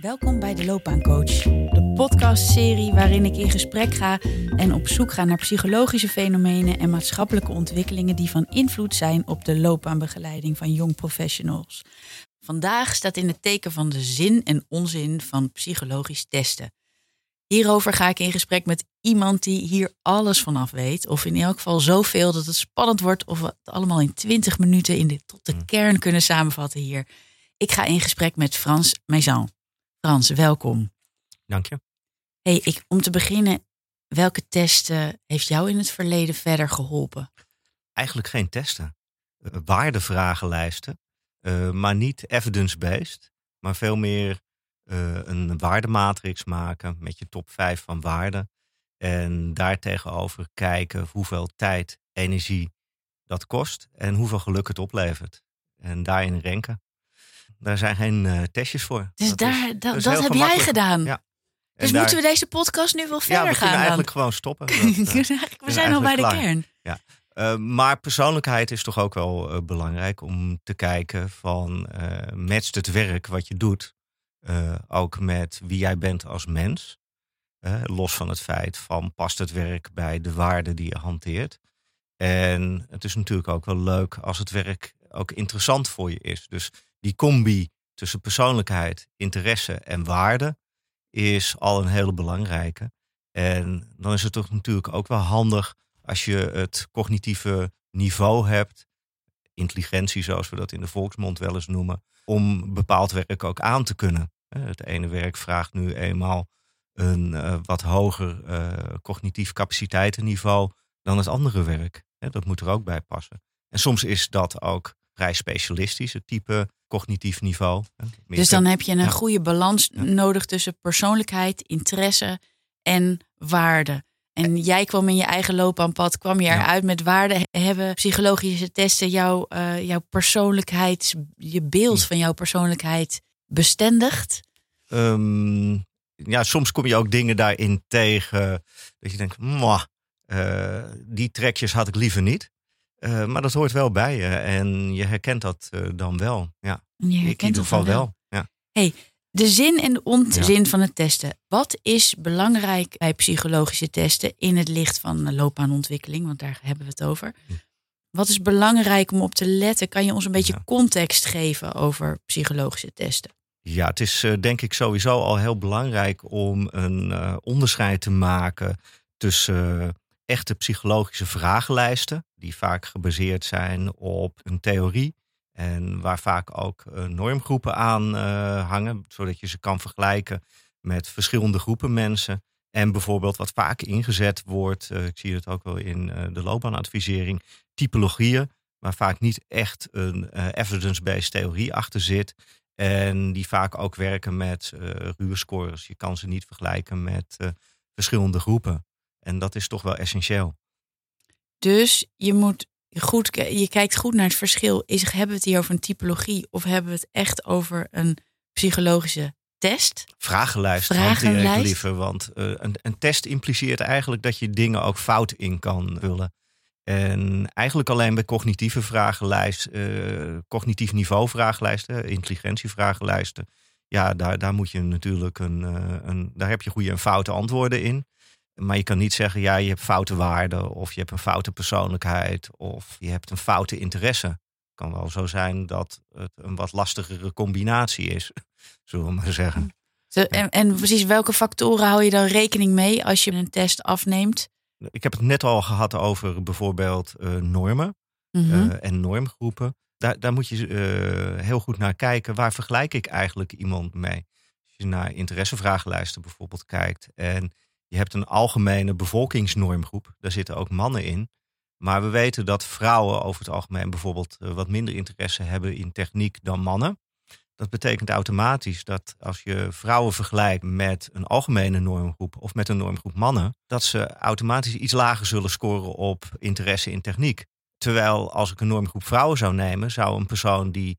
Welkom bij de Loopbaancoach, de podcastserie waarin ik in gesprek ga en op zoek ga naar psychologische fenomenen en maatschappelijke ontwikkelingen die van invloed zijn op de loopbaanbegeleiding van jong professionals. Vandaag staat in het teken van de zin en onzin van psychologisch testen. Hierover ga ik in gesprek met iemand die hier alles vanaf weet, of in elk geval zoveel dat het spannend wordt, of we het allemaal in 20 minuten in de, tot de kern kunnen samenvatten hier. Ik ga in gesprek met Frans Maison. Frans, welkom. Dank je. Hey, ik, om te beginnen, welke testen heeft jou in het verleden verder geholpen? Eigenlijk geen testen. Uh, waardevragenlijsten, uh, maar niet evidence-based, maar veel meer uh, een waardematrix maken met je top 5 van waarden. En daartegenover kijken hoeveel tijd, energie dat kost en hoeveel geluk het oplevert. En daarin renken. Daar zijn geen uh, testjes voor. Dus dat daar, is, dat, heb jij gedaan? Ja. Dus daar, moeten we deze podcast nu wel verder ja, we gaan? Ja, eigenlijk gewoon stoppen. Dat, uh, we zijn al bij klaar. de kern. Ja. Uh, maar persoonlijkheid is toch ook wel uh, belangrijk om te kijken van matcht het werk wat je doet ook met wie jij bent als mens. los van het feit van past het werk bij de waarden die je hanteert. En het is natuurlijk ook wel leuk als het werk ook interessant voor je is. Dus die combi tussen persoonlijkheid, interesse en waarde is al een hele belangrijke. En dan is het toch natuurlijk ook wel handig als je het cognitieve niveau hebt, intelligentie zoals we dat in de volksmond wel eens noemen, om bepaald werk ook aan te kunnen. Het ene werk vraagt nu eenmaal een uh, wat hoger uh, cognitief capaciteitenniveau dan het andere werk. Dat moet er ook bij passen. En soms is dat ook vrij specialistisch, het type cognitief niveau. Dus dan heb je een ja. goede balans ja. nodig tussen persoonlijkheid, interesse en waarde. En jij kwam in je eigen loopbaanpad, kwam je eruit ja. met waarde. Hebben psychologische testen jouw, uh, jouw persoonlijkheid, je beeld van jouw persoonlijkheid bestendigd? Um, ja, soms kom je ook dingen daarin tegen dat je denkt, uh, die trekjes had ik liever niet. Uh, maar dat hoort wel bij je en je herkent dat uh, dan wel. Ja, je herkent in ieder geval wel. wel. Ja. Hey, de zin en de onzin ja. van het testen. Wat is belangrijk bij psychologische testen in het licht van loopbaanontwikkeling? Want daar hebben we het over. Hm. Wat is belangrijk om op te letten? Kan je ons een beetje ja. context geven over psychologische testen? Ja, het is uh, denk ik sowieso al heel belangrijk om een onderscheid te maken tussen echte psychologische vragenlijsten, die vaak gebaseerd zijn op een theorie en waar vaak ook normgroepen aan hangen, zodat je ze kan vergelijken met verschillende groepen mensen. En bijvoorbeeld wat vaak ingezet wordt, ik zie het ook wel in de loopbaanadvisering, typologieën, waar vaak niet echt een evidence-based theorie achter zit. En die vaak ook werken met uh, ruurscores. Je kan ze niet vergelijken met verschillende groepen. En dat is toch wel essentieel. Dus je moet goed, je kijkt goed naar het verschil. Is, hebben we het hier over een typologie of hebben we het echt over een psychologische test? Vragenlijst, Vragenlijst. ik liever. Want uh, een, een test impliceert eigenlijk dat je dingen ook fout in kan vullen. En eigenlijk alleen bij cognitieve vragenlijsten, uh, cognitief niveau vragenlijsten, intelligentievragenlijsten. Ja, daar, daar moet je natuurlijk een, uh, een, daar heb je goede en foute antwoorden in. Maar je kan niet zeggen, ja, je hebt foute waarden, of je hebt een foute persoonlijkheid, of je hebt een foute interesse. Het kan wel zo zijn dat het een wat lastigere combinatie is, zullen we maar zeggen. En, en precies welke factoren hou je dan rekening mee als je een test afneemt? Ik heb het net al gehad over bijvoorbeeld uh, normen mm -hmm. uh, en normgroepen. Daar, daar moet je uh, heel goed naar kijken. Waar vergelijk ik eigenlijk iemand mee? Als je naar interessevragenlijsten bijvoorbeeld kijkt en je hebt een algemene bevolkingsnormgroep, daar zitten ook mannen in. Maar we weten dat vrouwen over het algemeen bijvoorbeeld wat minder interesse hebben in techniek dan mannen. Dat betekent automatisch dat als je vrouwen vergelijkt met een algemene normgroep of met een normgroep mannen, dat ze automatisch iets lager zullen scoren op interesse in techniek. Terwijl als ik een normgroep vrouwen zou nemen, zou een persoon die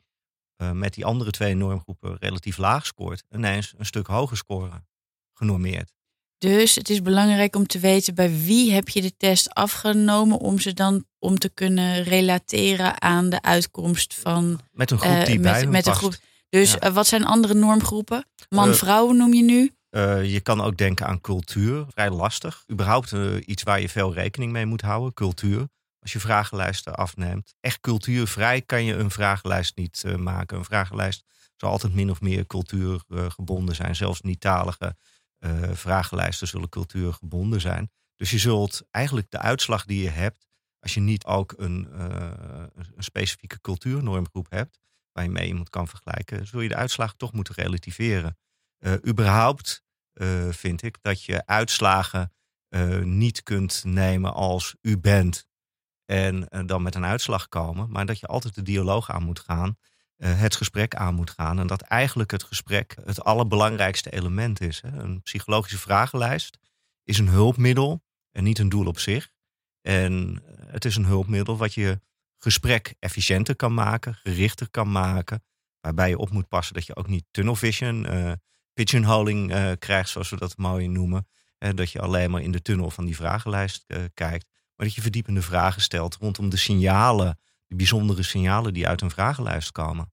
uh, met die andere twee normgroepen relatief laag scoort, ineens een stuk hoger scoren, genormeerd. Dus het is belangrijk om te weten bij wie heb je de test afgenomen om ze dan om te kunnen relateren aan de uitkomst van met een groep die uh, bij met, een groep Dus Ja. eh, wat zijn andere normgroepen? Man, Eh, noem je nu. Eh, je kan ook denken aan cultuur. Vrij lastig. Überhaupt eh, iets waar je veel rekening mee moet houden. Cultuur. Als je vragenlijsten afneemt. Echt cultuurvrij kan je een vragenlijst niet eh, maken. Een vragenlijst zal altijd min of meer cultuurgebonden zijn. Zelfs niet-talige eh, vragenlijsten zullen cultuurgebonden zijn. Dus je zult eigenlijk de uitslag die je hebt. Als je niet ook een, eh, een specifieke cultuurnormgroep hebt. Waar je mee iemand kan vergelijken. Zul je de uitslag toch moeten relativeren. Eh, überhaupt eh, vind ik dat je uitslagen eh, niet kunt nemen als u bent en eh, dan met een uitslag komen, maar dat je altijd de dialoog aan moet gaan, eh, het gesprek aan moet gaan en dat eigenlijk het gesprek het allerbelangrijkste element is. Een psychologische vragenlijst is een hulpmiddel en niet een doel op zich. En eh, het is een hulpmiddel wat je gesprek efficiënter kan maken, gerichter kan maken, waarbij je op moet passen dat je ook niet tunnel vision, eh, pigeonholing eh, krijgt, zoals we dat mooi noemen. Eh, dat je alleen maar in de tunnel van die vragenlijst eh, kijkt. Maar dat je verdiepende vragen stelt rondom de signalen, de bijzondere signalen die uit een vragenlijst komen.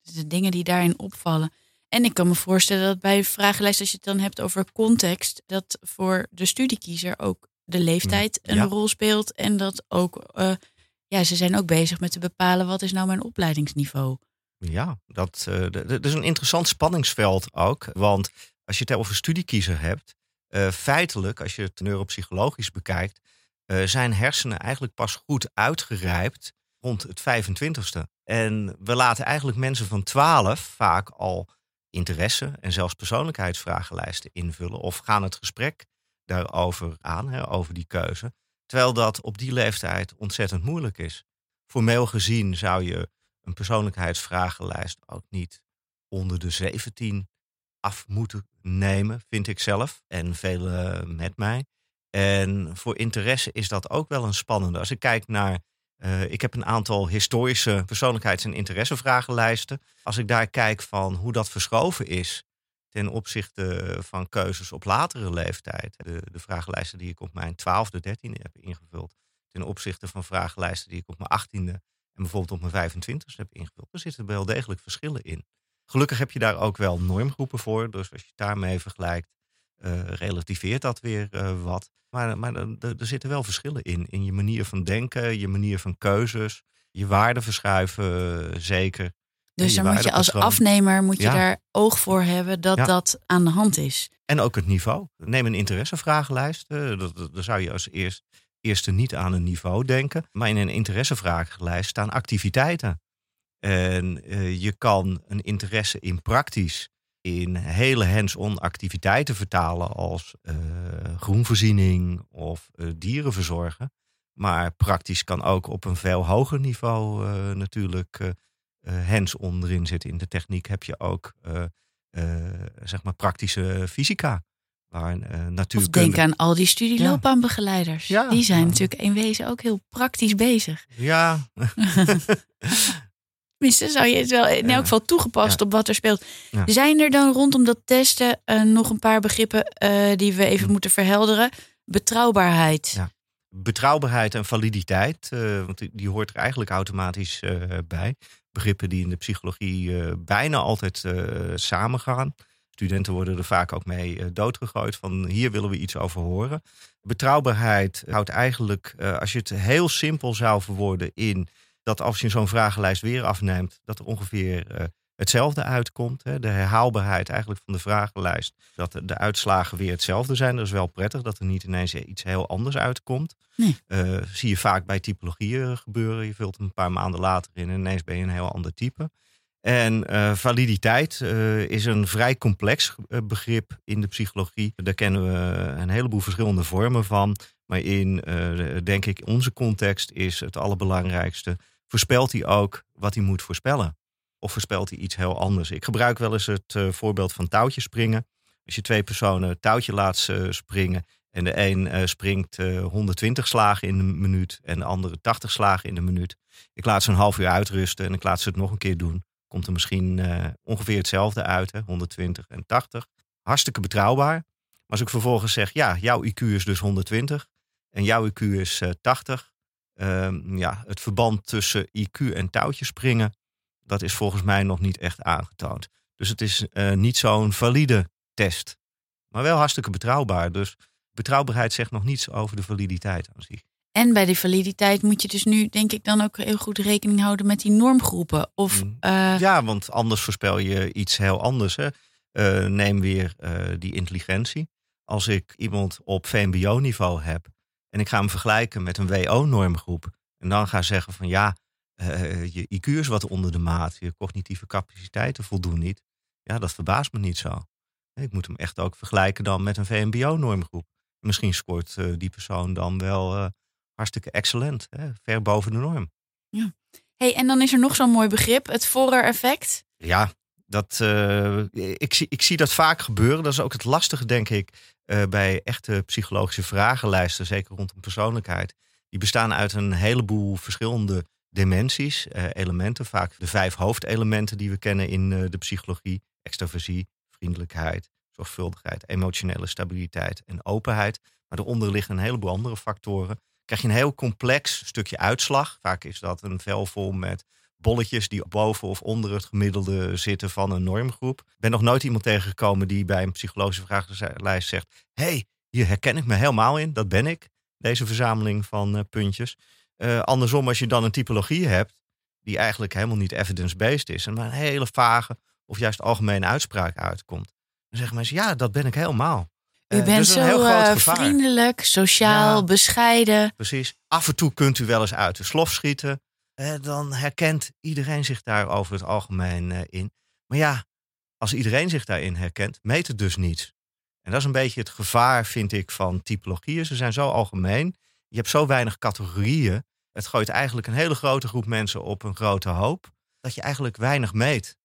De dingen die daarin opvallen. En ik kan me voorstellen dat bij vragenlijst, als je het dan hebt over context, dat voor de studiekiezer ook de leeftijd een Ja. rol speelt. En dat ook, eh, ja, ze zijn ook bezig met te bepalen wat is nou mijn opleidingsniveau. Ja, dat, eh, dat is een interessant spanningsveld ook. Want als je het over studiekiezer hebt, eh, feitelijk, als je het neuropsychologisch bekijkt, zijn hersenen eigenlijk pas goed uitgerijpt rond het 25ste. En we laten eigenlijk mensen van 12 vaak al interesse en zelfs persoonlijkheidsvragenlijsten invullen of gaan het gesprek daarover aan, hè, over die keuze. Terwijl dat op die leeftijd ontzettend moeilijk is. Formeel gezien zou je een persoonlijkheidsvragenlijst ook niet onder de 17 af moeten nemen, vind ik zelf. En velen met mij. En voor interesse is dat ook wel een spannende. Als ik kijk naar. Eh, ik heb een aantal historische persoonlijkheids- en interessevragenlijsten. Als ik daar kijk van hoe dat verschoven is ten opzichte van keuzes op latere leeftijd. De, de vragenlijsten die ik op mijn 12e, 13e heb ingevuld. Ten opzichte van vragenlijsten die ik op mijn 18e en bijvoorbeeld op mijn 25 heb ingevuld. Er zitten wel degelijk verschillen in. Gelukkig heb je daar ook wel normgroepen voor. Dus als je daarmee vergelijkt, relativeert dat weer eh, wat. Maar, maar er, zitten wel verschillen in. In je manier van denken, je manier van keuzes. Je waarden verschuiven, eh, zeker. Dus dan moet je als afnemer moet je Ja. daar oog voor hebben dat Ja. dat aan de hand is. En ook het niveau. Neem een interessevragenlijst. eh, daar zou je als eerst, eerste niet aan een niveau denken. Maar in een interessevragenlijst staan activiteiten. En eh, je kan een interesse in praktisch in hele hands-on activiteiten vertalen als eh, groenvoorziening of eh, dieren verzorgen. Maar praktisch kan ook op een veel hoger niveau eh, natuurlijk hands-on erin zitten. In de techniek heb je ook zeg maar praktische fysica. Waar uh, natuurkunde... denk aan al die studieloopbaanbegeleiders. Ja. Die zijn Ja. natuurlijk in wezen ook heel praktisch bezig. Ja, Tenminste, zou je het wel in elk geval toegepast op wat er speelt. Zijn er dan rondom dat testen eh, nog een paar begrippen eh, die we even Hm. moeten verhelderen? Betrouwbaarheid. Ja. betrouwbaarheid en validiteit, eh, want die, die hoort er eigenlijk automatisch bij. Begrippen die in de psychologie bijna altijd samengaan. Studenten worden er vaak ook mee doodgegooid van hier willen we iets over horen. Betrouwbaarheid houdt eigenlijk, als je het heel simpel zou verwoorden in dat als je zo'n vragenlijst weer afneemt, dat er ongeveer eh, hetzelfde uitkomt. Hè. De herhaalbaarheid eigenlijk van de vragenlijst, dat de, de uitslagen weer hetzelfde zijn. Dat is wel prettig dat er niet ineens iets heel anders uitkomt. Nee. Eh, zie je vaak bij typologieën gebeuren. Je vult hem een paar maanden later in en ineens ben je een heel ander type. En eh, validiteit is een vrij complex begrip in de psychologie. Daar kennen we een heleboel verschillende vormen van. Maar in, denk ik, onze context is het allerbelangrijkste. Voorspelt hij ook wat hij moet voorspellen? Of voorspelt hij iets heel anders? Ik gebruik wel eens het eh, voorbeeld van touwtjes springen. Als je twee personen het touwtje laat eh, springen en de een eh, springt eh, 120 slagen in de minuut en de andere 80 slagen in de minuut. Ik laat ze een half uur uitrusten en ik laat ze het nog een keer doen. Komt er misschien ongeveer hetzelfde uit, hè? 120 en 80. Hartstikke betrouwbaar. Maar als ik vervolgens zeg, ja, jouw IQ is dus 120 en jouw IQ is eh, 80. Ehm, ja, het verband tussen IQ en touwtjes springen Dat is volgens mij nog niet echt aangetoond. Dus het is niet zo'n valide test. Maar wel hartstikke betrouwbaar. Dus betrouwbaarheid zegt nog niets over de validiteit aan zich. En bij die validiteit moet je dus nu, denk ik, dan ook heel goed rekening houden met die normgroepen. Of, mm. Ja, want anders voorspel je iets heel anders. Hè? Uh, neem weer uh, die intelligentie. Als ik iemand op VMBO-niveau heb en ik ga hem vergelijken met een WO-normgroep. En dan ga zeggen van ja, uh, je IQ is wat onder de maat, je cognitieve capaciteiten voldoen niet. Ja, dat verbaast me niet zo. Ik moet hem echt ook vergelijken dan met een VMBO-normgroep. Misschien scoort die persoon dan wel hartstikke excellent, hè? ver boven de norm. Ja. Hey, en dan is er nog zo'n mooi begrip, het Forer-effect. Ja, dat, uh, ik, zie, ik zie dat vaak gebeuren. Dat is ook het lastige, denk ik, uh, bij echte psychologische vragenlijsten, zeker rondom persoonlijkheid. Die bestaan uit een heleboel verschillende dimensies, uh, elementen. Vaak de vijf hoofdelementen die we kennen in de psychologie: extraversie, vriendelijkheid, zorgvuldigheid, emotionele stabiliteit en openheid. Maar eronder liggen een heleboel andere factoren krijg je een heel complex stukje uitslag. Vaak is dat een vel vol met bolletjes die boven of onder het gemiddelde zitten van een normgroep. Ik ben nog nooit iemand tegengekomen die bij een psychologische vragenlijst zegt: hey, hier herken ik me helemaal in, dat ben ik. Deze verzameling van uh, puntjes. Uh, andersom, als je dan een typologie hebt, die eigenlijk helemaal niet evidence-based is, en maar een hele vage of juist algemene uitspraak uitkomt, dan zeggen mensen: ja, dat ben ik helemaal. U uh, bent dus zo vriendelijk, sociaal, bescheiden. Precies. Af en toe kunt u wel eens uit de slof schieten. Dan herkent iedereen zich daar over het algemeen in. Maar ja, als iedereen zich daarin herkent, meet het dus niets. En dat is een beetje het gevaar, vind ik, van typologieën. Ze zijn zo algemeen. Je hebt zo weinig categorieën. Het gooit eigenlijk een hele grote groep mensen op een grote hoop. Dat je eigenlijk weinig meet.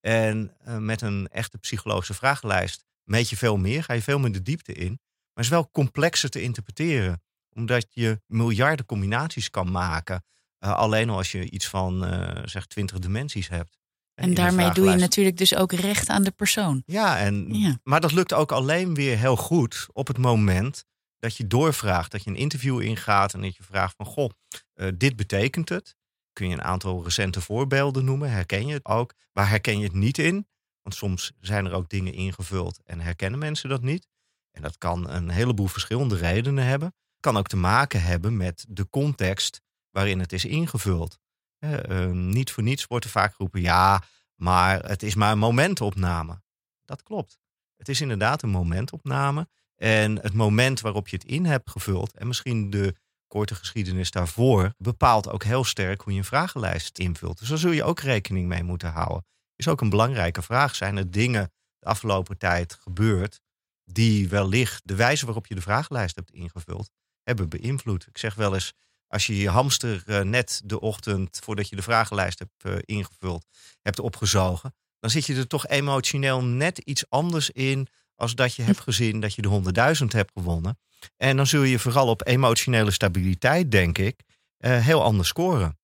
En met een echte psychologische vragenlijst meet je veel meer, ga je veel meer de diepte in. Maar is wel complexer te interpreteren, omdat je miljarden combinaties kan maken. Uh, alleen al als je iets van uh, zeg 20 dimensies hebt. En daarmee doe je natuurlijk dus ook recht aan de persoon. Ja, en, ja, maar dat lukt ook alleen weer heel goed op het moment dat je doorvraagt, dat je een interview ingaat en dat je vraagt van goh, uh, dit betekent het. Kun je een aantal recente voorbeelden noemen? Herken je het ook? Waar herken je het niet in? Want soms zijn er ook dingen ingevuld en herkennen mensen dat niet. En dat kan een heleboel verschillende redenen hebben. Kan ook te maken hebben met de context waarin het is ingevuld. Uh, niet voor niets wordt er vaak geroepen, ja, maar het is maar een momentopname. Dat klopt. Het is inderdaad een momentopname. En het moment waarop je het in hebt gevuld, en misschien de korte geschiedenis daarvoor, bepaalt ook heel sterk hoe je een vragenlijst invult. Dus daar zul je ook rekening mee moeten houden is ook een belangrijke vraag. Zijn er dingen de afgelopen tijd gebeurd die wellicht de wijze waarop je de vragenlijst hebt ingevuld hebben beïnvloed? Ik zeg wel eens, als je je hamster uh, net de ochtend voordat je de vragenlijst hebt uh, ingevuld hebt opgezogen, dan zit je er toch emotioneel net iets anders in als dat je hebt gezien dat je de 100.000 hebt gewonnen. En dan zul je vooral op emotionele stabiliteit, denk ik, uh, heel anders scoren.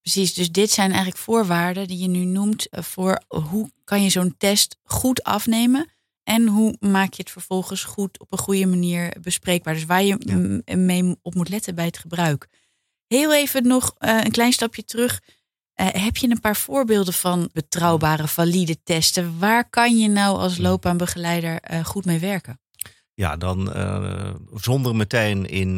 Precies, dus dit zijn eigenlijk voorwaarden die je nu noemt eh, voor hoe kan je zo'n test goed afnemen en hoe maak je het vervolgens goed op een goede manier bespreekbaar. Dus waar je mee op moet letten bij het gebruik. Heel even nog uh, een klein stapje terug. Uh, heb je een paar voorbeelden van betrouwbare, valide testen? Waar kan je nou als loopbaanbegeleider uh, goed mee werken? Ja, dan zonder meteen in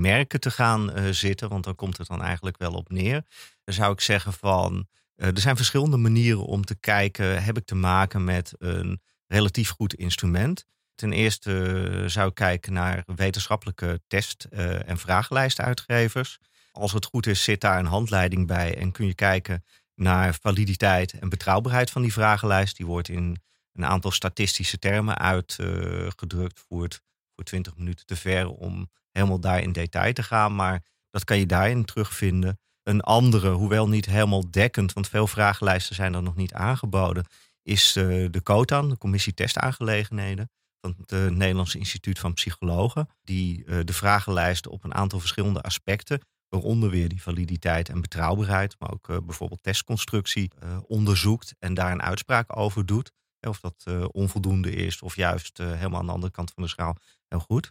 merken te gaan zitten, want dan komt het dan eigenlijk wel op neer. Dan zou ik zeggen van, er zijn verschillende manieren om te kijken, heb ik te maken met een relatief goed instrument? Ten eerste zou ik kijken naar wetenschappelijke test- en vragenlijstuitgevers. Als het goed is, zit daar een handleiding bij en kun je kijken naar validiteit en betrouwbaarheid van die vragenlijst. Die wordt in een aantal statistische termen uitgedrukt. voert voor 20 minuten te ver om helemaal daar in detail te gaan. Maar dat kan je daarin terugvinden. Een andere, hoewel niet helemaal dekkend, want veel vragenlijsten zijn er nog niet aangeboden, is eh, de COTAN, de Commissie Testaangelegenheden van het uh, Nederlands Instituut van Psychologen, die uh, de vragenlijsten op een aantal verschillende aspecten, waaronder weer die validiteit en betrouwbaarheid, maar ook bijvoorbeeld testconstructie, onderzoekt en daar een uitspraak over doet. Of dat onvoldoende is, of juist helemaal aan de andere kant van de schaal heel goed.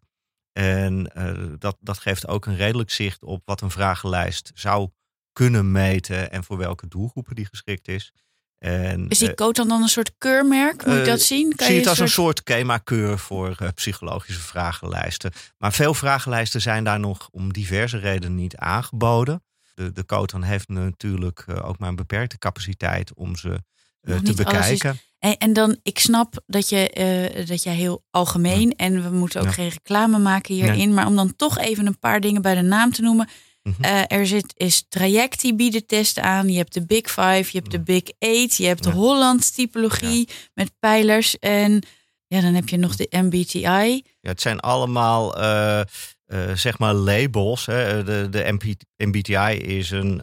En dat, dat geeft ook een redelijk zicht op wat een vragenlijst zou kunnen meten en voor welke doelgroepen die geschikt is. En, is die code dan een soort keurmerk? Moet ik dat zien? Kan zie je het als een soort KEMA-keur voor psychologische vragenlijsten. Maar veel vragenlijsten zijn daar nog om diverse redenen niet aangeboden. De, de code heeft natuurlijk ook maar een beperkte capaciteit om ze te bekijken. En, en, dan, ik snap dat, je, uh, dat jij heel algemeen en we moeten ook geen reclame maken hierin, maar om dan toch even een paar dingen bij de naam te noemen. Mhm. Eh, er zit is traject die bieden testen aan. Je hebt de Big Five, je hebt de Big Eight, je hebt de Holland typologie met pijlers en ja, dan heb je nog de MBTI. Ja, het zijn allemaal uh, zeg maar labels. Hè. De, de MBTI is een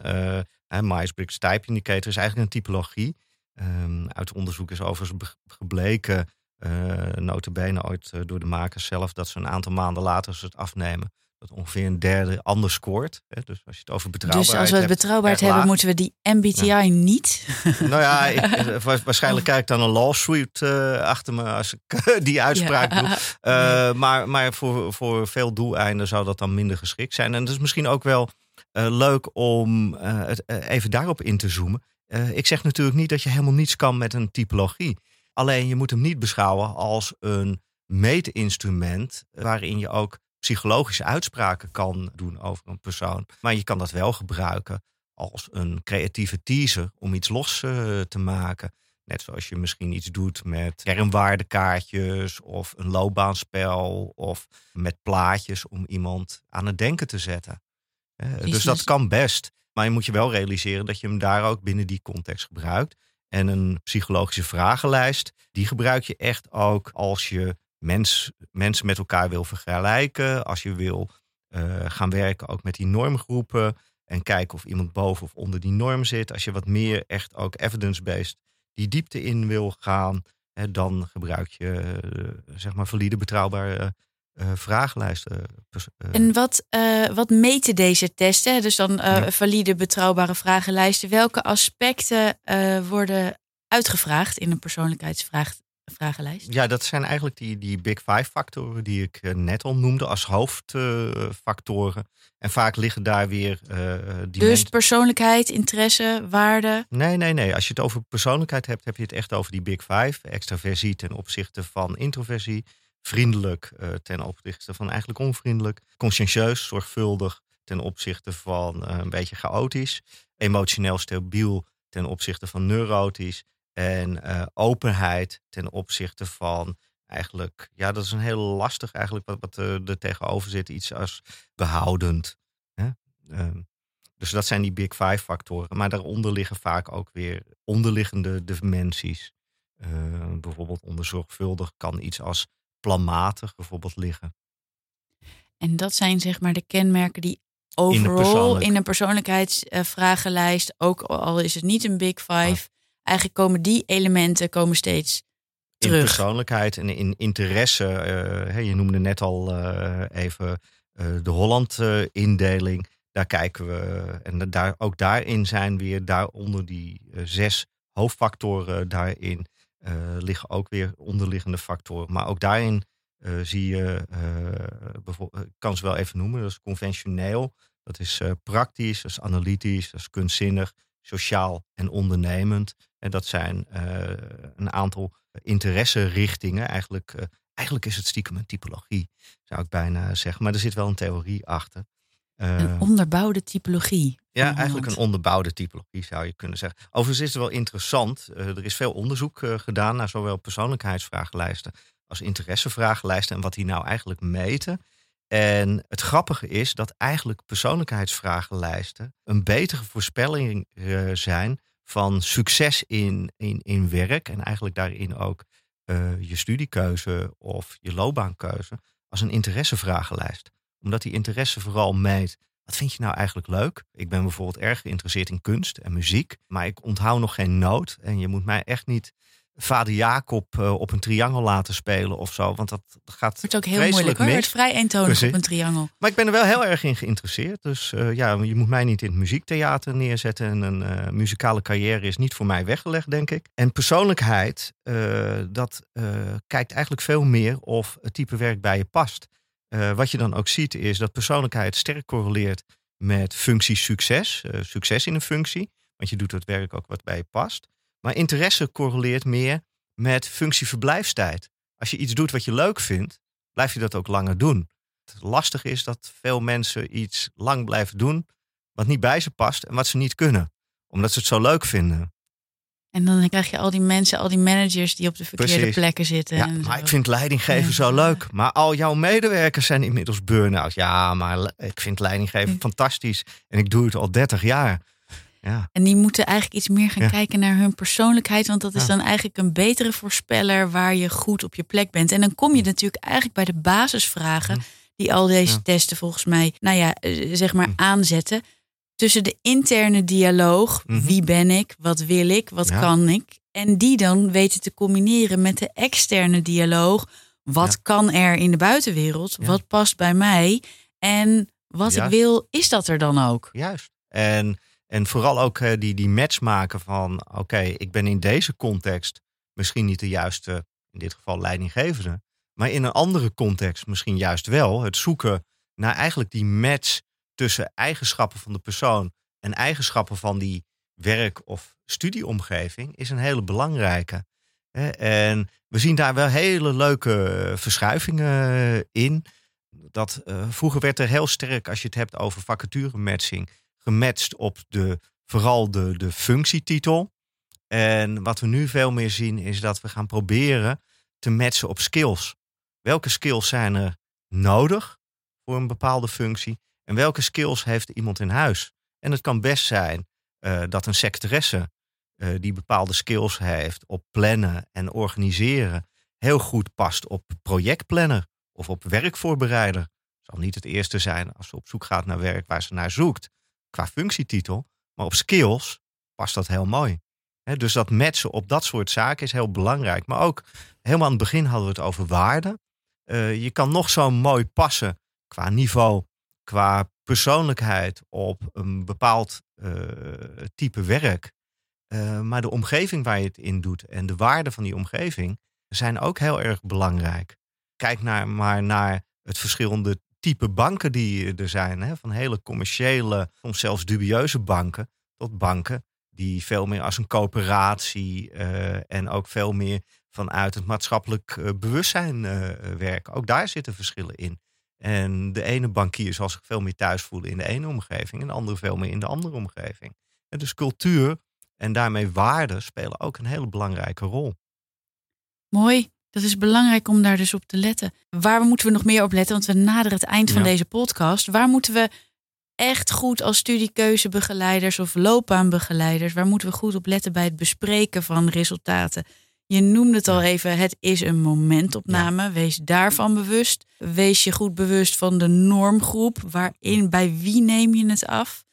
Myers-Briggs Type Indicator, is eigenlijk een typologie. Um, uit onderzoek is overigens gebleken, uh, notabene ooit door de makers zelf, dat ze een aantal maanden later ze het afnemen, dat ongeveer een derde anders scoort. Hè? Dus als je het over betrouwbaarheid Dus als we het betrouwbaarheid hebben, moeten we die MBTI niet? Nou ja, ik, eh, waarschijnlijk kijk ik dan een lawsuit uh, achter me als ik die uitspraak doe. Uh, maar maar voor, voor veel doeleinden zou dat dan minder geschikt zijn. En het is misschien ook wel leuk om het, even daarop in te zoomen. Ik zeg natuurlijk niet dat je helemaal niets kan met een typologie. Alleen je moet hem niet beschouwen als een meetinstrument waarin je ook psychologische uitspraken kan doen over een persoon. Maar je kan dat wel gebruiken als een creatieve teaser om iets los uh, te maken. Net zoals je misschien iets doet met kernwaardekaartjes of een loopbaanspel of met plaatjes om iemand aan het denken te zetten. Uh, dus dat kan best. Maar je moet je wel realiseren dat je hem daar ook binnen die context gebruikt. En een psychologische vragenlijst, die gebruik je echt ook als je mens, mensen met elkaar wil vergelijken. Als je wil uh, gaan werken ook met die normgroepen. En kijken of iemand boven of onder die norm zit. Als je wat meer echt ook evidence-based die diepte in wil gaan. Hè, dan gebruik je uh, zeg maar valide betrouwbare uh, vragenlijsten. Uh, en wat, wat meten deze testen? Dus dan ja. valide, betrouwbare vragenlijsten. Welke aspecten worden uitgevraagd in een persoonlijkheidsvragenlijst? Ja, dat zijn eigenlijk die, die Big Five factoren die ik net al noemde als hoofdfactoren. en vaak liggen daar weer. die dus persoonlijkheid, interesse, waarde? Nee, nee, nee. Als je het over persoonlijkheid hebt, heb je het echt over die Big Five. Extraversie ten opzichte van introversie vriendelijk uh, ten opzichte van eigenlijk onvriendelijk, conscientieus, zorgvuldig ten opzichte van een beetje chaotisch, emotioneel stabiel ten opzichte van neurotisch en uh, openheid ten opzichte van eigenlijk, ja, dat is een heel lastig eigenlijk wat, wat er tegenover zit, iets als behoudend. Hè? Ehm, dus dat zijn die big five factoren. Maar daaronder liggen vaak ook weer onderliggende dimensies. bijvoorbeeld onder zorgvuldig kan iets als planmatig bijvoorbeeld liggen. En dat zijn zeg maar de kenmerken die overal in, een persoonlijkheidsvragenlijst, ook al is het niet een big five, eigenlijk komen die elementen komen steeds terug. In persoonlijkheid en in interesse. Uh, je noemde net al uh, even uh, de Holland-indeling. daar kijken we. En daar, ook daarin zijn weer daaronder die zes hoofdfactoren daarin liggen ook weer onderliggende factoren. Maar ook daarin zie je, ik kan ze wel even noemen, dat is conventioneel, dat is praktisch, dat is analytisch, dat is kunstzinnig, sociaal en ondernemend. En dat zijn een aantal interesserichtingen. Eigenlijk, eigenlijk is het stiekem een typologie, zou ik bijna zeggen. Maar er zit wel een theorie achter. Een onderbouwde typologie. Ja, eigenlijk een onderbouwde typologie zou je kunnen zeggen. Overigens is het wel interessant. Er is veel onderzoek gedaan naar zowel persoonlijkheidsvragenlijsten als interessevragenlijsten en wat die nou eigenlijk meten. En het grappige is dat eigenlijk persoonlijkheidsvragenlijsten een betere voorspelling zijn van succes in, in, in werk en eigenlijk daarin ook je studiekeuze of je loopbaankeuze als een interessevragenlijst. Omdat die interesse vooral meet wat vind je nou eigenlijk leuk? Ik ben bijvoorbeeld erg geïnteresseerd in kunst en muziek, maar ik onthoud nog geen noot. En je moet mij echt niet vader Jacob uh, op een triangel laten spelen of zo. Want dat gaat. Het is ook heel moeilijk hoor. Het is vrij eentonig op een triangel. Maar ik ben er wel heel erg in geïnteresseerd. Dus uh, ja, je moet mij niet in het muziektheater neerzetten. En een uh, muzikale carrière is niet voor mij weggelegd, denk ik. En persoonlijkheid, dat kijkt eigenlijk veel meer of het type werk bij je past. Wat je dan ook ziet is dat persoonlijkheid sterk correleert met functiesucces, uh, succes in een functie. Want je doet het werk ook wat bij je past. Maar interesse correleert meer met functieverblijfstijd. Als je iets doet wat je leuk vindt, blijf je dat ook langer doen. Het lastige is dat veel mensen iets lang blijven doen wat niet bij ze past en wat ze niet kunnen, omdat ze het zo leuk vinden. En dan krijg je al die mensen, al die managers die op de verkeerde plekken zitten. Ja, maar ik vind leidinggeven zo leuk. Maar al jouw medewerkers zijn inmiddels burn-out. Ja, maar ik vind leidinggeven fantastisch. En ik doe het al 30 jaar. Ja. En die moeten eigenlijk iets meer gaan kijken naar hun persoonlijkheid. Want dat is dan eigenlijk een betere voorspeller waar je goed op je plek bent. En dan kom je natuurlijk eigenlijk bij de basisvragen. Die al deze testen volgens mij, nou ja, eh, zeg maar aanzetten tussen de interne dialoog, mhm. wie ben ik, wat wil ik, wat kan ik, en die dan weten te combineren met de externe dialoog, wat kan er in de buitenwereld, wat past bij mij en wat ik wil, is dat er dan ook? Juist. En, en vooral ook uh, die, die match maken van, oké, ik ben in deze context misschien niet de juiste, in dit geval leidinggevende, maar in een andere context misschien juist wel. Het zoeken naar eigenlijk die match tussen eigenschappen van de persoon en eigenschappen van die werk- of studieomgeving is een hele belangrijke. En we zien daar wel hele leuke verschuivingen in. Dat, vroeger werd er heel sterk, als je het hebt over vacature-matching, gematcht op de, vooral de, de functietitel. En wat we nu veel meer zien is dat we gaan proberen te matchen op skills. Welke skills zijn er nodig voor een bepaalde functie? En welke skills heeft iemand in huis? En het kan best zijn uh, dat een secretaresse uh, die bepaalde skills heeft op plannen en organiseren, heel goed past op projectplanner of op werkvoorbereider. Het zal niet het eerste zijn als ze op zoek gaat naar werk waar ze naar zoekt qua functietitel, maar op skills past dat heel mooi. dus dat matchen op dat soort zaken is heel belangrijk. Maar ook helemaal aan het begin hadden we het over waarde. Uh, je kan nog zo mooi passen qua niveau qua persoonlijkheid op een bepaald uh, type werk. Uh, maar de omgeving waar je het in doet en de waarden van die omgeving zijn ook heel erg belangrijk. Kijk naar, maar naar het verschillende type banken die er zijn. Hè? Van hele commerciële, soms zelfs dubieuze banken, tot banken die veel meer als een coöperatie uh, en ook veel meer vanuit het maatschappelijk bewustzijn werken. Ook daar zitten verschillen in. En de ene bankier zal zich veel meer thuis voelen in de ene omgeving en de andere veel meer in de andere omgeving. En dus cultuur en daarmee waarden spelen ook een hele belangrijke rol. Mooi. Dat is belangrijk om daar dus op te letten. Waar moeten we nog meer op letten? Want we naderen het eind van deze podcast. Waar moeten we echt goed als studiekeuzebegeleiders of loopbaanbegeleiders, waar moeten we goed op letten bij het bespreken van resultaten? Je noemde het al even, het is een momentopname. Wees daarvan bewust. Wees je goed bewust van de normgroep. Waarin, bij wie neem je het af?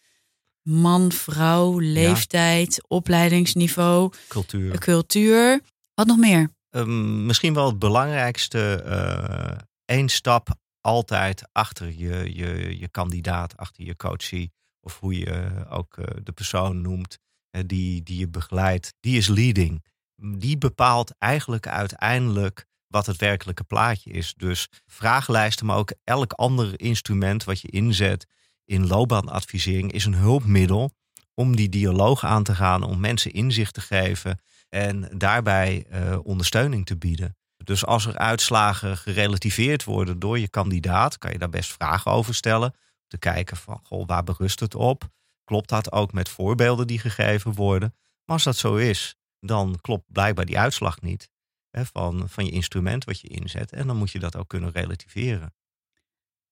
Man, vrouw, leeftijd, opleidingsniveau, cultuur. cultuur. Wat nog meer? Um, misschien wel het belangrijkste. Uh, één stap altijd achter je, je, je kandidaat, achter je coachie. Of hoe je ook uh, de persoon noemt die, die je begeleidt. Die is leading die bepaalt eigenlijk uiteindelijk wat het werkelijke plaatje is. Dus vragenlijsten, maar ook elk ander instrument wat je inzet in loopbaanadvisering is een hulpmiddel om die dialoog aan te gaan, om mensen inzicht te geven en daarbij uh, ondersteuning te bieden. Dus als er uitslagen gerelativeerd worden door je kandidaat, kan je daar best vragen over stellen. Te kijken van, goh, waar berust het op? Klopt dat ook met voorbeelden die gegeven worden? Maar als dat zo is, dan klopt blijkbaar die uitslag niet hè, van, van je instrument wat je inzet. En dan moet je dat ook kunnen relativeren.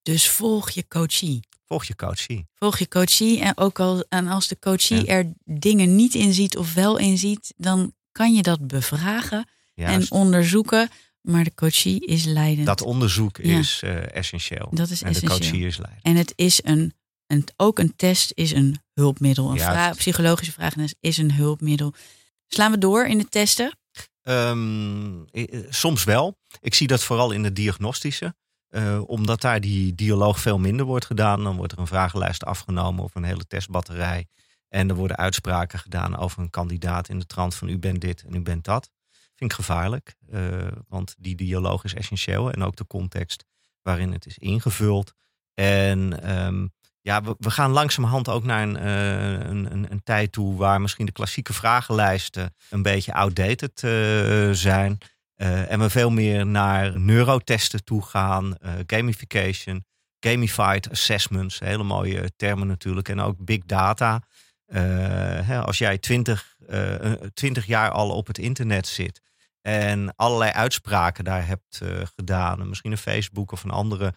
Dus volg je coachie. Volg je coachie. Volg je coachie. En ook al, en als de coachie er dingen niet in ziet of wel in ziet, dan kan je dat bevragen en onderzoeken. Maar de coachie is leidend. Dat onderzoek is uh, essentieel. Dat is en essentieel. de coachie is leidend. En het is een, een ook een test is een hulpmiddel. Een vraag, psychologische vraag is een hulpmiddel. Slaan we door in de testen? Um, soms wel. Ik zie dat vooral in de diagnostische. Uh, omdat daar die dialoog veel minder wordt gedaan. Dan wordt er een vragenlijst afgenomen of een hele testbatterij. En er worden uitspraken gedaan over een kandidaat in de trant van u bent dit en u bent dat. Vind ik gevaarlijk, uh, want die dialoog is essentieel. En ook de context waarin het is ingevuld. En um, ja, we, gaan langzamerhand ook naar een, uh, een, een, een, tijd toe waar misschien de klassieke vragenlijsten een beetje outdated uh, zijn. En we veel meer naar neurotesten toe gaan, gamification, gamified assessments, hele mooie termen natuurlijk. En ook big data. Hè, als jij twintig 20 jaar al op het internet zit en allerlei uitspraken daar hebt gedaan, misschien een Facebook of een andere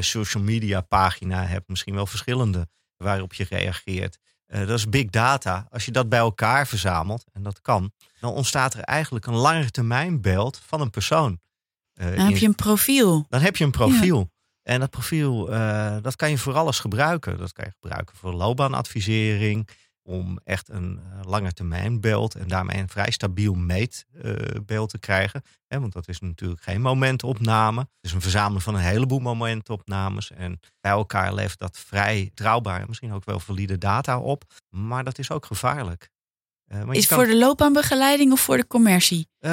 social media pagina hebt, misschien wel verschillende waarop je reageert. Uh, dat is big data. Als je dat bij elkaar verzamelt, en dat kan, dan ontstaat er eigenlijk een langere termijn beeld van een persoon. Uh, dan heb je een profiel. Dan heb je een profiel. En dat profiel, dat kan je voor alles gebruiken. Dat kan je gebruiken voor loopbaanadvisering, om echt een uh, lange termijn beeld en daarmee een vrij stabiel meetbeeld te krijgen. Want dat is natuurlijk geen momentopname. Het is een verzameling van een heleboel momentopnames. En bij elkaar levert dat vrij trouwbaar, misschien ook wel valide data op. Maar dat is ook gevaarlijk. Uh, is kan... voor de loopbaanbegeleiding of voor de commercie? Uh,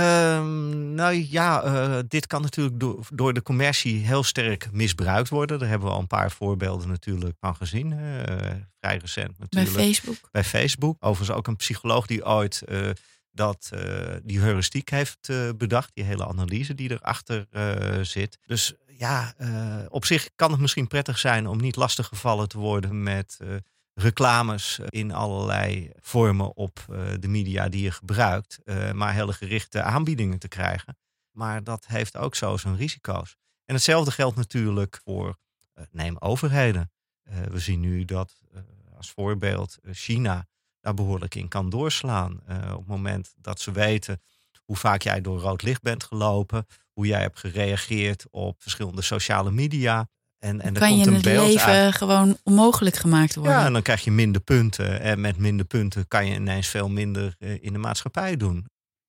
nou ja, uh, dit kan natuurlijk door, door, de commercie heel sterk misbruikt worden. Daar hebben we al een paar voorbeelden natuurlijk van gezien. Eh, vrij recent natuurlijk. Bij Facebook? Bij Facebook. Overigens ook een psycholoog die ooit dat, die heuristiek heeft bedacht. Die hele analyse die erachter zit. Dus ja, op zich kan het misschien prettig zijn om niet lastiggevallen te worden met reclames in allerlei vormen op eh, de media die je gebruikt, uh, maar hele gerichte aanbiedingen te krijgen. Maar dat heeft ook zo zijn risico's. En hetzelfde geldt natuurlijk voor, neem overheden. we zien nu dat als voorbeeld China daar behoorlijk in kan doorslaan. op het moment dat ze weten hoe vaak jij door rood licht bent gelopen, hoe jij hebt gereageerd op verschillende sociale media. En, en kan je het leven gewoon onmogelijk gemaakt worden. Ja, en dan krijg je minder punten. En met minder punten kan je ineens veel minder eh, in de maatschappij doen.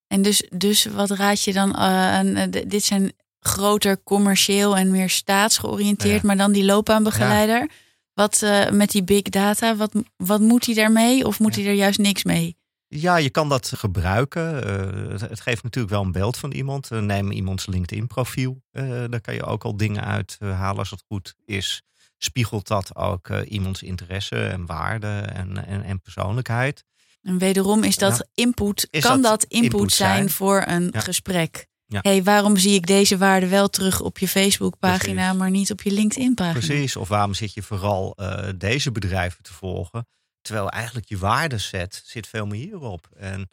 En dus, dus wat raad je dan uh, aan? Eh, dit zijn groter commercieel en meer staatsgeoriënteerd, maar dan die loopbaanbegeleider. Wat uh, met die big data, wat, wat moet hij daarmee? Of moet hij er juist niks mee? Ja, je kan dat gebruiken. Uh, het geeft natuurlijk wel een beeld van iemand. Uh, neem iemands LinkedIn-profiel. Uh, daar kan je ook al dingen uit halen als het goed is. Spiegelt dat ook iemands interesse en waarde en, en, en, persoonlijkheid? En wederom is dat input. kan dat, input, zijn, voor een gesprek? Ja. hey, waarom zie ik deze waarde wel terug op je Facebook-pagina, maar niet op je LinkedIn-pagina? Precies. Of waarom zit je vooral deze bedrijven te volgen? Terwijl eigenlijk je waardeset zit veel meer hierop. En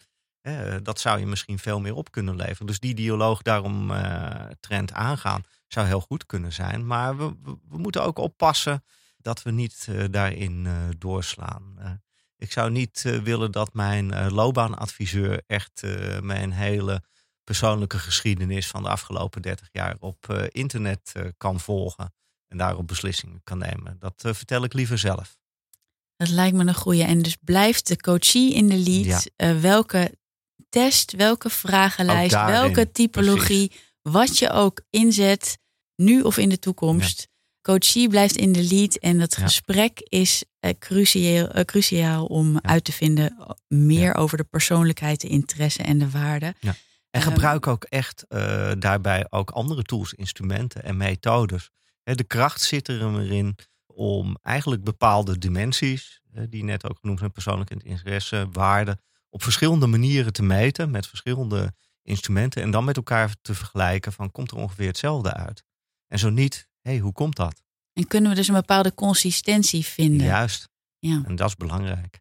dat zou je misschien veel meer op kunnen leveren. Dus die dialoog daarom uh, trend aangaan zou heel goed kunnen zijn. Maar we, we, moeten ook oppassen dat we niet uh, daarin doorslaan. ik zou niet willen dat mijn loopbaanadviseur echt mijn hele persoonlijke geschiedenis van de afgelopen 30 jaar op internet kan volgen. En daarop beslissingen kan nemen. Dat vertel ik liever zelf. Dat lijkt me een goede. En dus blijft de coachie in de lead. Ja. Uh, welke test, welke vragenlijst, welke typologie, wat je ook inzet, nu of in de toekomst. Ja. Coachie blijft in de lead en dat gesprek is uh, cruciaal, uh, cruciaal om uit te vinden meer over de persoonlijkheid, de interesse en de waarde. En ehm, gebruik ook echt daarbij ook andere tools, instrumenten en methodes. de kracht zit erin om eigenlijk bepaalde dimensies, die net ook genoemd zijn, persoonlijke interesse, waarden, op verschillende manieren te meten met verschillende instrumenten en dan met elkaar te vergelijken van komt er ongeveer hetzelfde uit. En zo niet, hé, hey, hoe komt dat? En kunnen we dus een bepaalde consistentie vinden? Juist. Ja. En dat is belangrijk.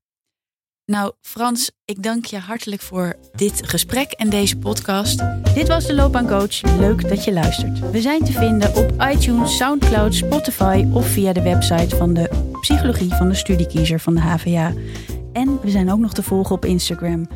Nou, Frans, ik dank je hartelijk voor dit gesprek en deze podcast. Dit was de Loopbaancoach. Leuk dat je luistert. We zijn te vinden op iTunes, SoundCloud, Spotify of via de website van de Psychologie van de Studiekiezer van de HVA. En we zijn ook nog te volgen op Instagram.